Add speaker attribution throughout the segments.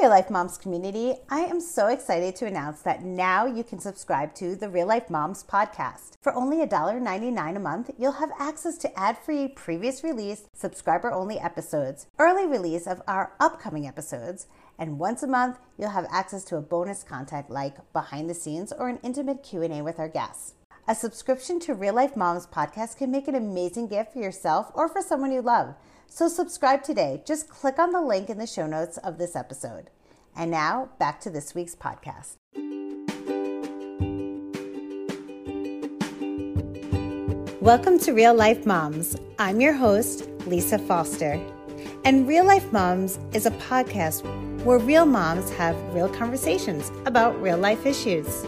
Speaker 1: Real Life Momz community. I am so excited to announce that now you can subscribe to the Real Life Momz podcast. For only $1.99 a month, you'll have access to ad free, previous release, subscriber only episodes, early release of our upcoming episodes, and once a month, you'll have access to a bonus content like behind the scenes or an intimate Q&A with our guests. A subscription to Real Life Momz podcast can make an amazing gift for yourself or for someone you love. So subscribe today. Just click on the link in the show notes of this episode. And now back to this week's podcast. Welcome to Real Life Momz. I'm your host, Lisa Foster. And Real Life Momz is a podcast where real moms have real conversations about real life issues.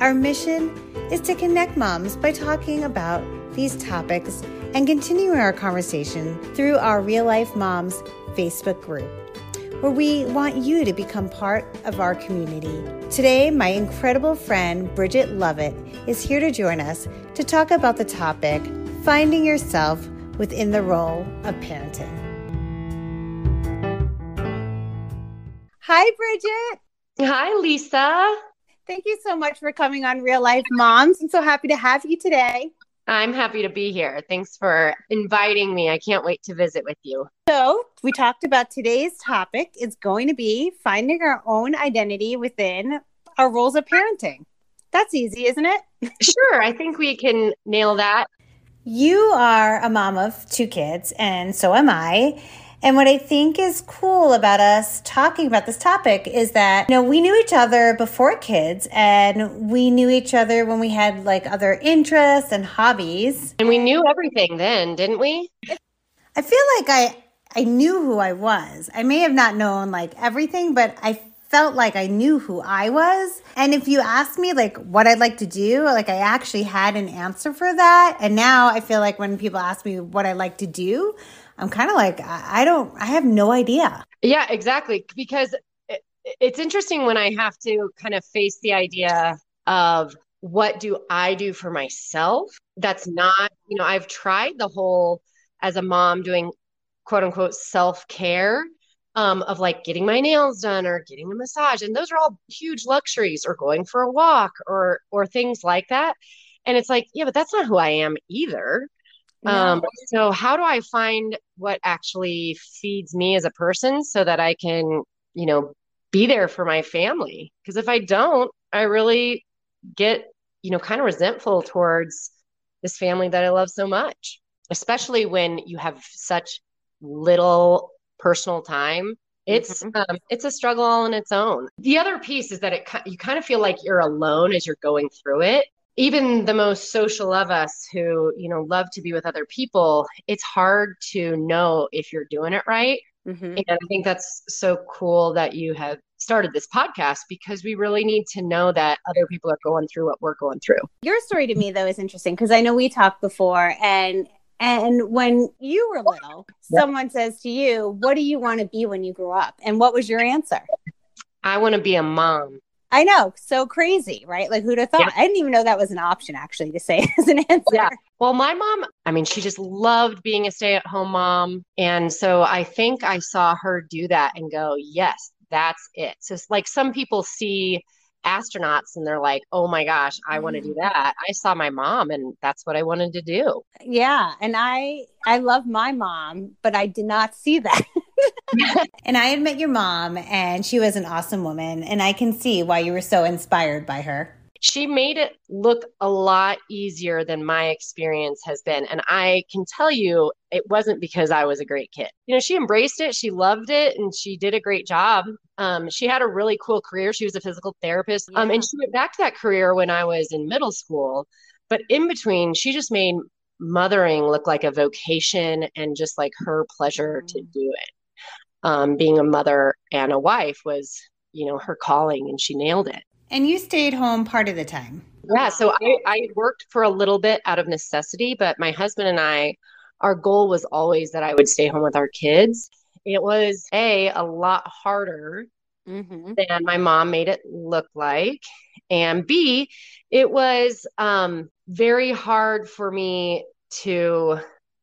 Speaker 1: Our mission is to connect moms by talking about these topics and continuing our conversation through our Real Life Momz Facebook group, where we want you to become part of our community. Today, my incredible friend Bridget Lovett is here to join us to talk about the topic finding yourself within the role of parenting. Hi, Bridget.
Speaker 2: Hi, Lisa.
Speaker 1: Thank you so much for coming on Real Life Momz. I'm so happy to have you today.
Speaker 2: I'm happy to be here. Thanks for inviting me. I can't wait to visit with you.
Speaker 1: So, we talked about today's topic is going to be finding our own identity within our roles of parenting. That's easy, isn't it?
Speaker 2: sure. I think we can nail that.
Speaker 1: You are a mom of two kids, and so am I. And what I think is cool about us talking about this topic is that, you know, we knew each other before kids and we knew each other when we had like other interests and hobbies.
Speaker 2: And we knew everything then, didn't we?
Speaker 1: I feel like I I knew who I was. I may have not known like everything, but I felt like I knew who I was. And if you asked me like what I'd like to do, like I actually had an answer for that. And now I feel like when people ask me what I like to do, I'm kind of like, I don't, I have no idea.
Speaker 2: Yeah, exactly. Because it's interesting when I have to kind of face the idea of what do I do for myself? That's not, you know, I've tried the whole as a mom doing quote unquote self care um, of like getting my nails done or getting a massage, and those are all huge luxuries, or going for a walk or or things like that. And it's like, yeah, but that's not who I am either. Um, so how do I find what actually feeds me as a person so that I can, you know, be there for my family? Because if I don't, I really get, you know, kind of resentful towards this family that I love so much, especially when you have such little personal time. It's mm-hmm. um, it's a struggle all on its own. The other piece is that it you kind of feel like you're alone as you're going through it, even the most social of us who you know love to be with other people it's hard to know if you're doing it right mm-hmm. and i think that's so cool that you have started this podcast because we really need to know that other people are going through what we're going through
Speaker 1: your story to me though is interesting because i know we talked before and and when you were little someone says to you what do you want to be when you grow up and what was your answer
Speaker 2: i want to be a mom
Speaker 1: I know, so crazy, right? Like who'd have thought? Yeah. I didn't even know that was an option actually to say as an answer. Yeah.
Speaker 2: Well, my mom, I mean, she just loved being a stay-at-home mom, and so I think I saw her do that and go, "Yes, that's it." So it's like some people see astronauts and they're like, "Oh my gosh, I want to do mm. that." I saw my mom and that's what I wanted to do.
Speaker 1: Yeah, and I I love my mom, but I did not see that. and I had met your mom and she was an awesome woman and I can see why you were so inspired by her
Speaker 2: she made it look a lot easier than my experience has been. And I can tell you, it wasn't because I was a great kid. You know, she embraced it, she loved it, and she did a great job. Um, she had a really cool career. She was a physical therapist. Yeah. Um, and she went back to that career when I was in middle school. But in between, she just made mothering look like a vocation and just like her pleasure mm-hmm. to do it. Um, being a mother and a wife was, you know, her calling, and she nailed it.
Speaker 1: And you stayed home part of the time.
Speaker 2: Yeah. So I, I worked for a little bit out of necessity, but my husband and I, our goal was always that I would stay home with our kids. It was a a lot harder mm-hmm. than my mom made it look like, and B, it was um, very hard for me to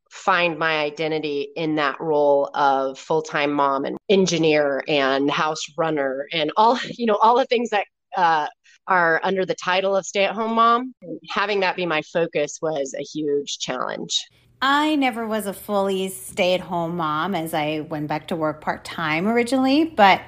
Speaker 2: find my identity in that role of full-time mom and engineer and house runner and all you know all the things that uh, are under the title of stay-at-home mom having that be my focus was a huge challenge.
Speaker 1: I never was a fully stay at home mom as I went back to work part time originally, but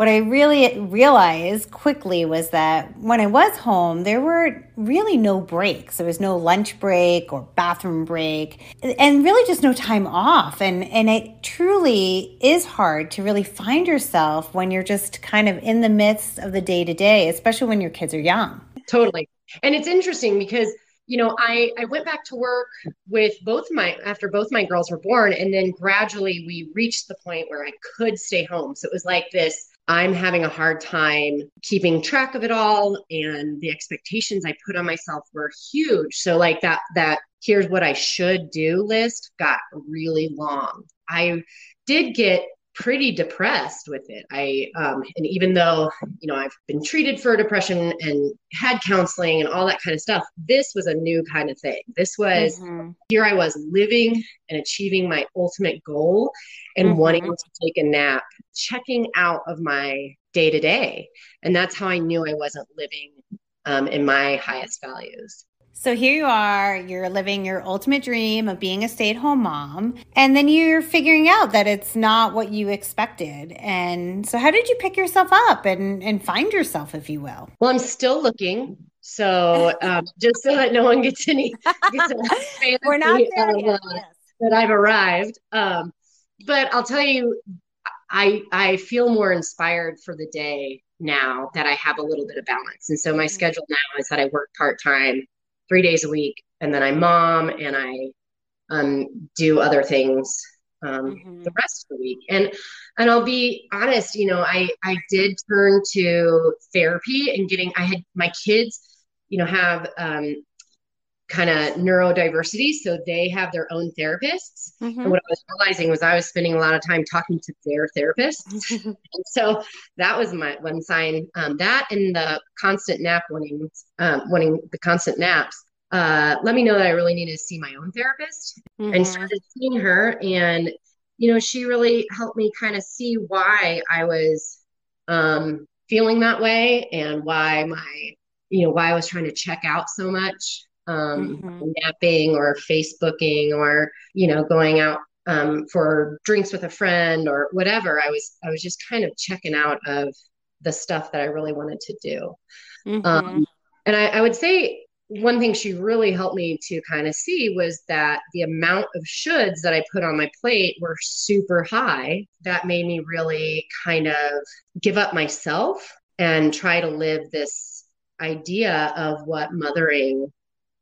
Speaker 1: what I really realized quickly was that when I was home, there were really no breaks. There was no lunch break or bathroom break, and really just no time off. And, and it truly is hard to really find yourself when you're just kind of in the midst of the day to day, especially when your kids are young.
Speaker 2: Totally. And it's interesting because you know, I, I went back to work with both my, after both my girls were born. And then gradually we reached the point where I could stay home. So it was like this I'm having a hard time keeping track of it all and the expectations I put on myself were huge. So like that that here's what I should do list got really long. I did get pretty depressed with it. I um, and even though you know I've been treated for depression and had counseling and all that kind of stuff, this was a new kind of thing. This was mm-hmm. here I was living and achieving my ultimate goal and mm-hmm. wanting to take a nap, checking out of my day to day, and that's how I knew I wasn't living um, in my highest values.
Speaker 1: So here you are, you're living your ultimate dream of being a stay at home mom, and then you're figuring out that it's not what you expected. And so, how did you pick yourself up and, and find yourself, if you will?
Speaker 2: Well, I'm still looking. So, um, just so that no one gets any, gets
Speaker 1: we're not there yet. Uh,
Speaker 2: yes. That I've arrived. Um, but I'll tell you, I I feel more inspired for the day now that I have a little bit of balance. And so my mm-hmm. schedule now is that I work part time three days a week, and then I mom and I um, do other things um, mm-hmm. the rest of the week. And and I'll be honest, you know, I I did turn to therapy and getting. I had my kids, you know, have um, kind of neurodiversity, so they have their own therapists. Mm-hmm. And what I was realizing was I was spending a lot of time talking to their therapists, and so that was my one sign. Um, that and the constant nap wanting, um, wanting the constant naps. Uh, let me know that I really needed to see my own therapist, mm-hmm. and started seeing her, and you know, she really helped me kind of see why I was um, feeling that way and why my you know why I was trying to check out so much um, mm-hmm. napping or Facebooking or, you know, going out um, for drinks with a friend or whatever. I was, I was just kind of checking out of the stuff that I really wanted to do. Mm-hmm. Um, and I, I would say one thing she really helped me to kind of see was that the amount of shoulds that I put on my plate were super high. That made me really kind of give up myself and try to live this idea of what mothering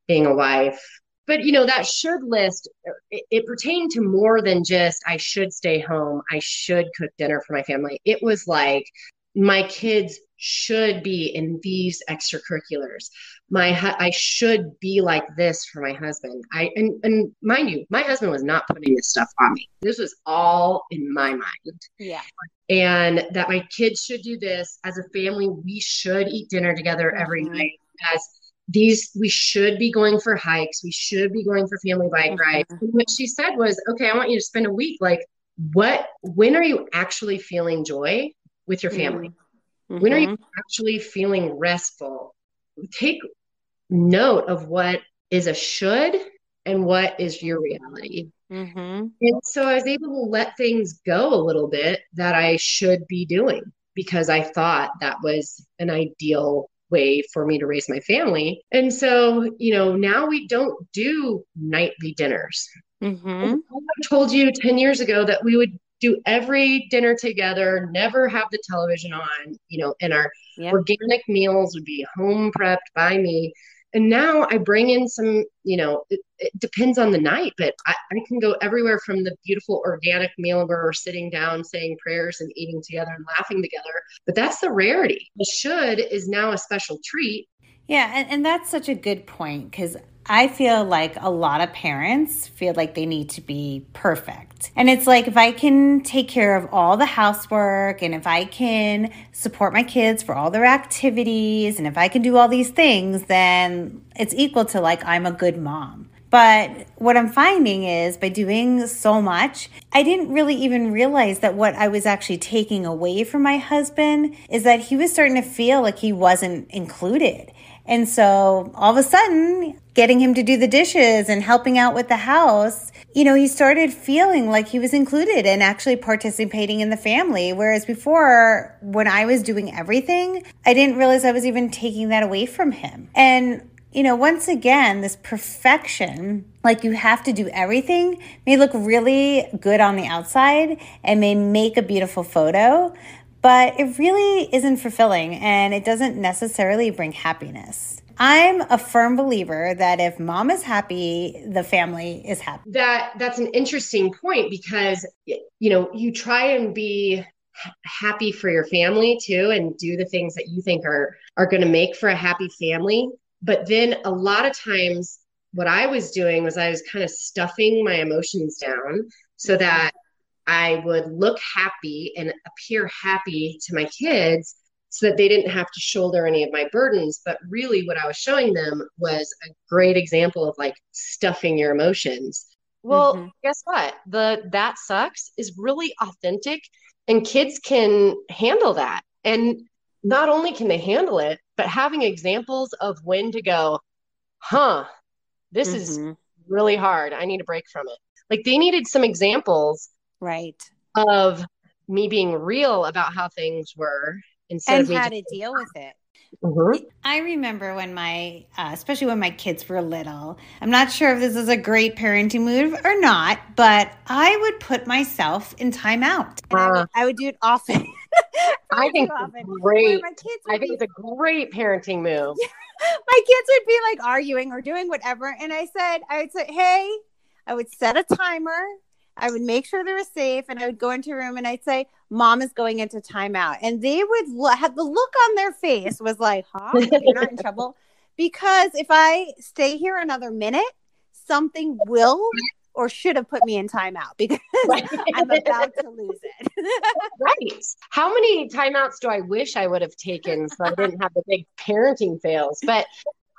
Speaker 2: being a wife. But you know that should list it, it pertained to more than just I should stay home, I should cook dinner for my family. It was like my kids should be in these extracurriculars. My I should be like this for my husband. I and, and mind you, my husband was not putting this stuff on me. This was all in my mind.
Speaker 1: Yeah.
Speaker 2: And that my kids should do this as a family. We should eat dinner together every mm-hmm. night as these we should be going for hikes we should be going for family bike mm-hmm. rides and what she said was okay i want you to spend a week like what when are you actually feeling joy with your family mm-hmm. when are you actually feeling restful take note of what is a should and what is your reality mm-hmm. and so i was able to let things go a little bit that i should be doing because i thought that was an ideal way for me to raise my family. And so, you know, now we don't do nightly dinners. Mm-hmm. I told you 10 years ago that we would do every dinner together, never have the television on, you know, and our yep. organic meals would be home prepped by me and now I bring in some, you know, it, it depends on the night, but I, I, can go everywhere from the beautiful organic meal where we're sitting down saying prayers and eating together and laughing together. But that's the rarity. The should is now a special treat.
Speaker 1: Yeah, and, and that's such a good point because I feel like a lot of parents feel like they need to be perfect. And it's like if I can take care of all the housework and if I can support my kids for all their activities and if I can do all these things, then it's equal to like I'm a good mom. But what I'm finding is by doing so much, I didn't really even realize that what I was actually taking away from my husband is that he was starting to feel like he wasn't included. And so all of a sudden, getting him to do the dishes and helping out with the house, you know, he started feeling like he was included and actually participating in the family. Whereas before, when I was doing everything, I didn't realize I was even taking that away from him. And you know, once again, this perfection, like you have to do everything, may look really good on the outside and may make a beautiful photo, but it really isn't fulfilling and it doesn't necessarily bring happiness. I'm a firm believer that if mom is happy, the family is happy.
Speaker 2: That that's an interesting point because you know, you try and be happy for your family too and do the things that you think are are going to make for a happy family, but then a lot of times what I was doing was I was kind of stuffing my emotions down so that I would look happy and appear happy to my kids so that they didn't have to shoulder any of my burdens. But really, what I was showing them was a great example of like stuffing your emotions. Well, mm-hmm. guess what? The that sucks is really authentic, and kids can handle that. And not only can they handle it, but having examples of when to go, huh, this mm-hmm. is really hard. I need a break from it. Like they needed some examples
Speaker 1: right
Speaker 2: of me being real about how things were
Speaker 1: instead and of how to deal with it Mm-hmm. I remember when my, uh, especially when my kids were little, I'm not sure if this is a great parenting move or not, but I would put myself in timeout. Uh, I, would, I, would, do it often.
Speaker 2: I think often. great. My kids I think be, it's a great parenting move.
Speaker 1: my kids would be like arguing or doing whatever. And I said, I would say, hey, I would set a timer I would make sure they were safe and I would go into a room and I'd say, Mom is going into timeout. And they would lo- have the look on their face was like, Huh? You're not in trouble. Because if I stay here another minute, something will or should have put me in timeout because right. I'm about to lose it.
Speaker 2: right. How many timeouts do I wish I would have taken so I didn't have the big parenting fails? But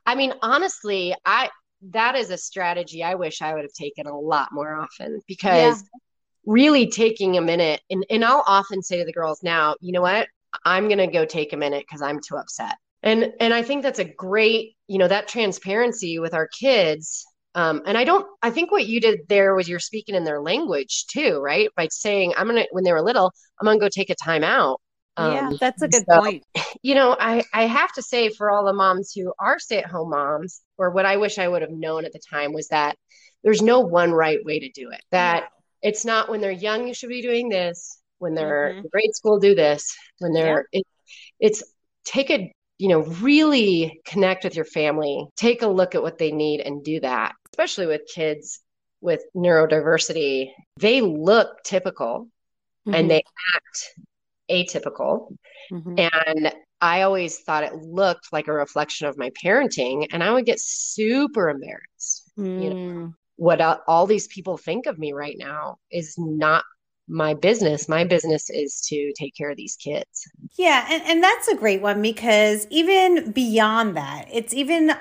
Speaker 2: I mean, honestly, I that is a strategy I wish I would have taken a lot more often because yeah. really taking a minute and, and I'll often say to the girls now, you know what? I'm going to go take a minute because I'm too upset. And and I think that's a great, you know, that transparency with our kids. Um, and I don't I think what you did there was you're speaking in their language too, right? By saying, I'm gonna when they were little, I'm gonna go take a time out
Speaker 1: um, yeah, that's a good so, point.
Speaker 2: You know, I, I have to say for all the moms who are stay at home moms, or what I wish I would have known at the time was that there's no one right way to do it. That it's not when they're young, you should be doing this. When they're mm-hmm. in grade school, do this. When they're, yeah. it, it's take a, you know, really connect with your family, take a look at what they need and do that, especially with kids with neurodiversity. They look typical mm-hmm. and they act atypical. Mm-hmm. And I always thought it looked like a reflection of my parenting. And I would get super embarrassed. Mm. You know, mm. what all these people think of me right now is not my business. My business is to take care of these kids.
Speaker 1: Yeah. And, and that's a great one because even beyond that, it's even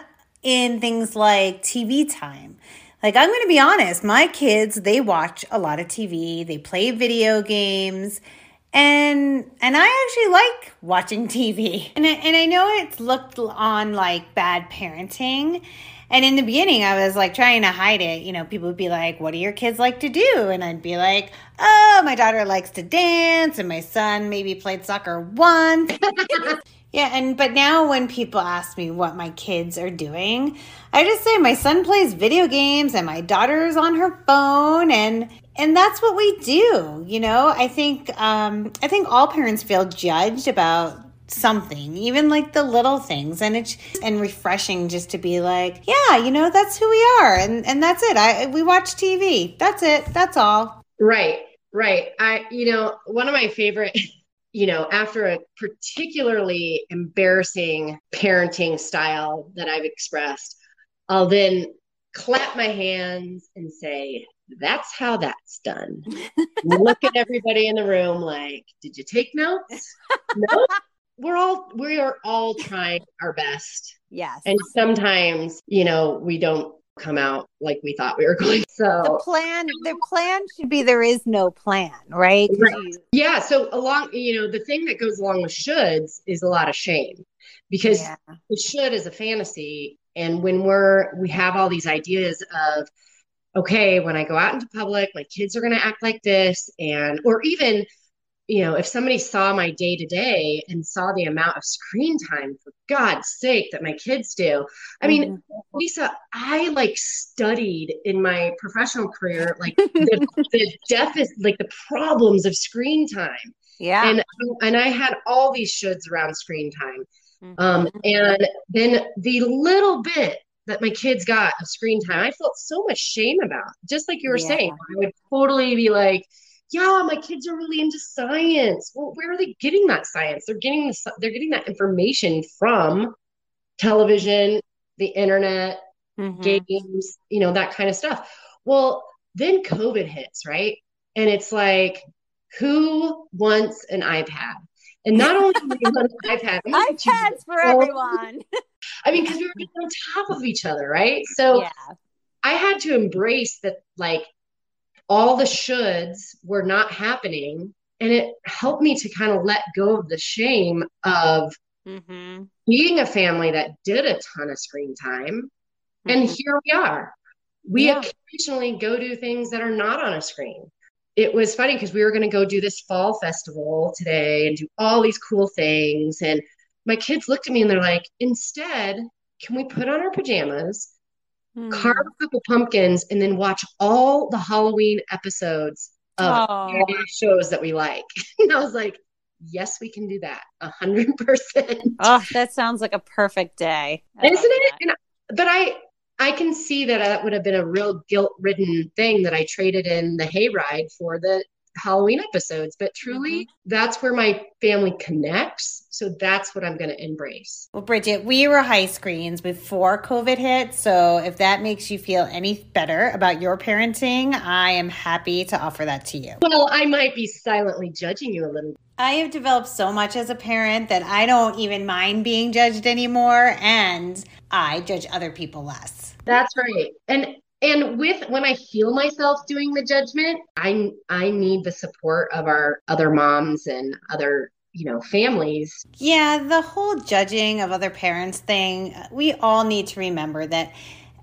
Speaker 1: in things like TV time. Like, I'm going to be honest, my kids, they watch a lot of TV, they play video games and and I actually like watching TV. And I, and I know it's looked on like bad parenting. And in the beginning, I was like trying to hide it. You know, people would be like, What do your kids like to do? And I'd be like, Oh, my daughter likes to dance, and my son maybe played soccer once. yeah, and but now when people ask me what my kids are doing, I just say my son plays video games and my daughter's on her phone and and that's what we do you know? I think um i think all parents feel judged about something even like the little things. And it's and refreshing just to be like yeah you know that's who we are. And and that's it. I we watch tv that's it. That's all.
Speaker 2: Right. Right. I you know one of my favorite you know after a particularly embarrassing parenting style that i've expressed i'll then clap my hands and say that's how that's done. Look at everybody in the room like, did you take notes? no. We're all we are all trying our best.
Speaker 1: Yes.
Speaker 2: And sometimes, you know, we don't come out like we thought we were going. So
Speaker 1: the plan, the plan should be there is no plan, right?
Speaker 2: right. You... Yeah. So along, you know, the thing that goes along with shoulds is a lot of shame because yeah. the should is a fantasy. And when we're, we have all these ideas of, okay, when I go out into public, my kids are going to act like this. And, or even, you know, if somebody saw my day to day and saw the amount of screen time, for God's sake, that my kids do. I mean, mm-hmm. Lisa, I like studied in my professional career, like the, the deficit, like the problems of screen time.
Speaker 1: Yeah.
Speaker 2: And, and I had all these shoulds around screen time. Mm-hmm. Um, and then the little bit that my kids got of screen time, I felt so much shame about. Just like you were yeah. saying, I would totally be like, yeah, my kids are really into science. Well, where are they getting that science? They're getting the, they're getting that information from television, the internet, mm-hmm. games, you know, that kind of stuff. Well, then COVID hits, right? And it's like, who wants an iPad? And not only do we want an iPad,
Speaker 1: iPads for everyone.
Speaker 2: I mean, because we were on top of each other, right? So yeah. I had to embrace that, like, all the shoulds were not happening. And it helped me to kind of let go of the shame of mm-hmm. being a family that did a ton of screen time. Mm-hmm. And here we are. We yeah. occasionally go do things that are not on a screen. It was funny because we were going to go do this fall festival today and do all these cool things. And my kids looked at me and they're like, instead, can we put on our pajamas? mm. carve a couple pumpkins, and then watch all the Halloween episodes of shows that we like. and I was like, yes, we can do that. A hundred percent.
Speaker 1: Oh, that sounds like a perfect day.
Speaker 2: I Isn't it? And, but I, I can see that that would have been a real guilt ridden thing that I traded in the hayride for the Halloween episodes, but truly mm-hmm. that's where my family connects. So that's what I'm going to embrace.
Speaker 1: Well, Bridget, we were high screens before COVID hit. So if that makes you feel any better about your parenting, I am happy to offer that to you.
Speaker 2: Well, I might be silently judging you a little.
Speaker 1: I have developed so much as a parent that I don't even mind being judged anymore. And I judge other people less.
Speaker 2: That's right. And and with when i feel myself doing the judgment i i need the support of our other moms and other you know families.
Speaker 1: Yeah the whole judging of other parents thing we all need to remember that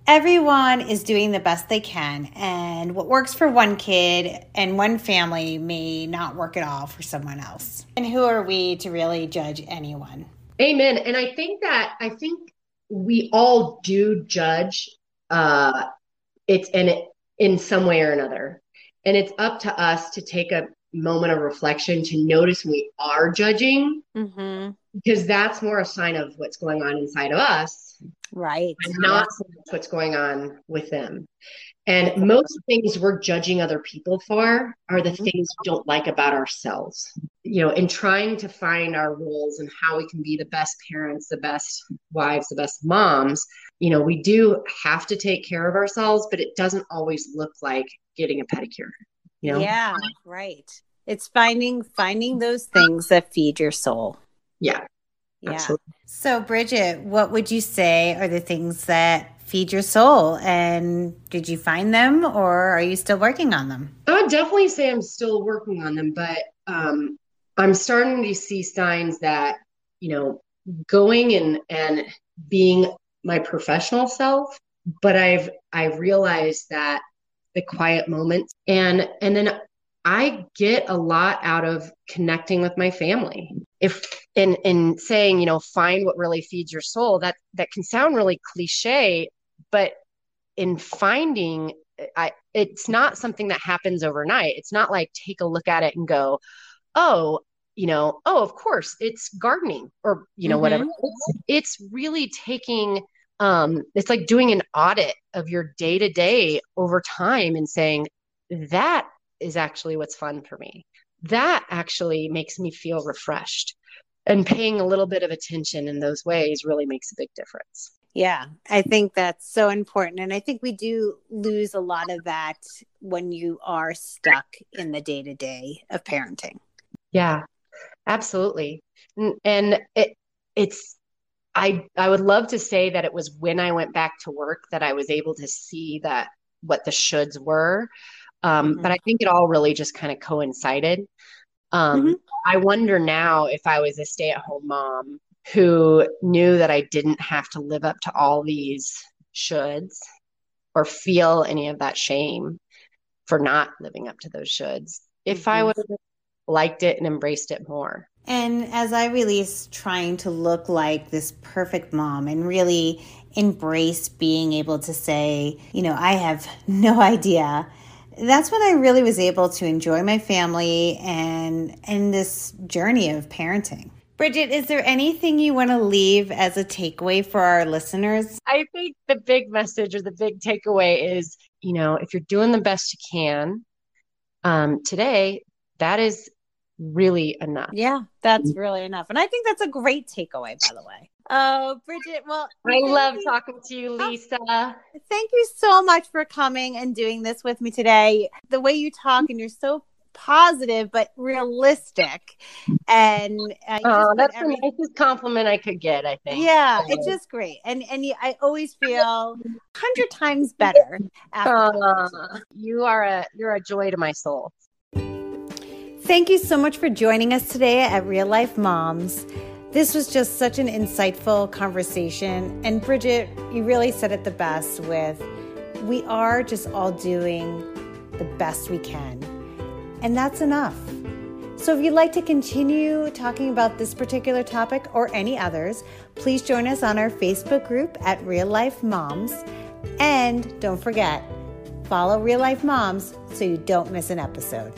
Speaker 1: everyone is doing the best they can and what works for one kid and one family may not work at all for someone else. And who are we to really judge anyone?
Speaker 2: Amen. And i think that i think we all do judge uh it's in it in some way or another. And it's up to us to take a moment of reflection to notice we are judging mm-hmm. because that's more a sign of what's going on inside of us
Speaker 1: right
Speaker 2: not yeah. what's going on with them and most things we're judging other people for are the mm-hmm. things we don't like about ourselves you know in trying to find our roles and how we can be the best parents the best wives the best moms you know we do have to take care of ourselves but it doesn't always look like getting a pedicure you know?
Speaker 1: Yeah right. It's finding finding those things that feed your soul.
Speaker 2: Yeah.
Speaker 1: Yeah. Absolutely. so bridget what would you say are the things that feed your soul? And did you find them or are you still working on them?
Speaker 2: I would definitely say i'm still working on them but um i'm starting to see signs that you know going and and being my professional self but i've i've realized that the quiet moments and and then i get a lot out of connecting with my family. If in in saying you know find what really feeds your soul that that can sound really cliche but in finding i it's not something that happens overnight. It's not like take a look at it and go oh you know oh of course it's gardening or you know mm-hmm. whatever it's, it's really taking um, it's like doing an audit of your day to day over time and saying that is actually what's fun for me. That actually makes me feel refreshed. And paying a little bit of attention in those ways really makes a big difference.
Speaker 1: Yeah, I think that's so important. And I think we do lose a lot of that when you are stuck in the day to day of parenting.
Speaker 2: Yeah, absolutely. And, and it, it's I I would love to say that it was when I went back to work that I was able to see that what the shoulds were. Um, mm-hmm. But I think it all really just kind of coincided. Um, mm-hmm. I wonder now if I was a stay at home mom who knew that I didn't have to live up to all these shoulds or feel any of that shame for not living up to those shoulds, if mm-hmm. I would have liked it and embraced it more.
Speaker 1: And as I release trying to look like this perfect mom and really embrace being able to say, you know, I have no idea. That's when I really was able to enjoy my family and and this journey of parenting. Bridget, is there anything you want to leave as a takeaway for our listeners?
Speaker 2: I think the big message or the big takeaway is, you know, if you're doing the best you can um, today, that is really enough.
Speaker 1: Yeah, that's really enough. And I think that's a great takeaway, by the way. Oh, Bridget, well,
Speaker 2: I love you. talking to you, Lisa. Oh,
Speaker 1: thank you so much for coming and doing this with me today. The way you talk, and you're so positive but realistic and
Speaker 2: uh, oh, that's every- the nicest compliment i could get i think
Speaker 1: yeah it's just great and and i always feel 100 times better uh,
Speaker 2: you are a you're a joy to my soul
Speaker 1: Thank you so much for joining us today at Real Life Momz. This was just such an insightful conversation. And Bridget, you really said it the best with we are just all doing the best we can. And that's enough. So if you'd like to continue talking about this particular topic or any others, please join us on our Facebook group at Real Life Momz. And don't forget, follow Real Life Momz so you don't miss an episode.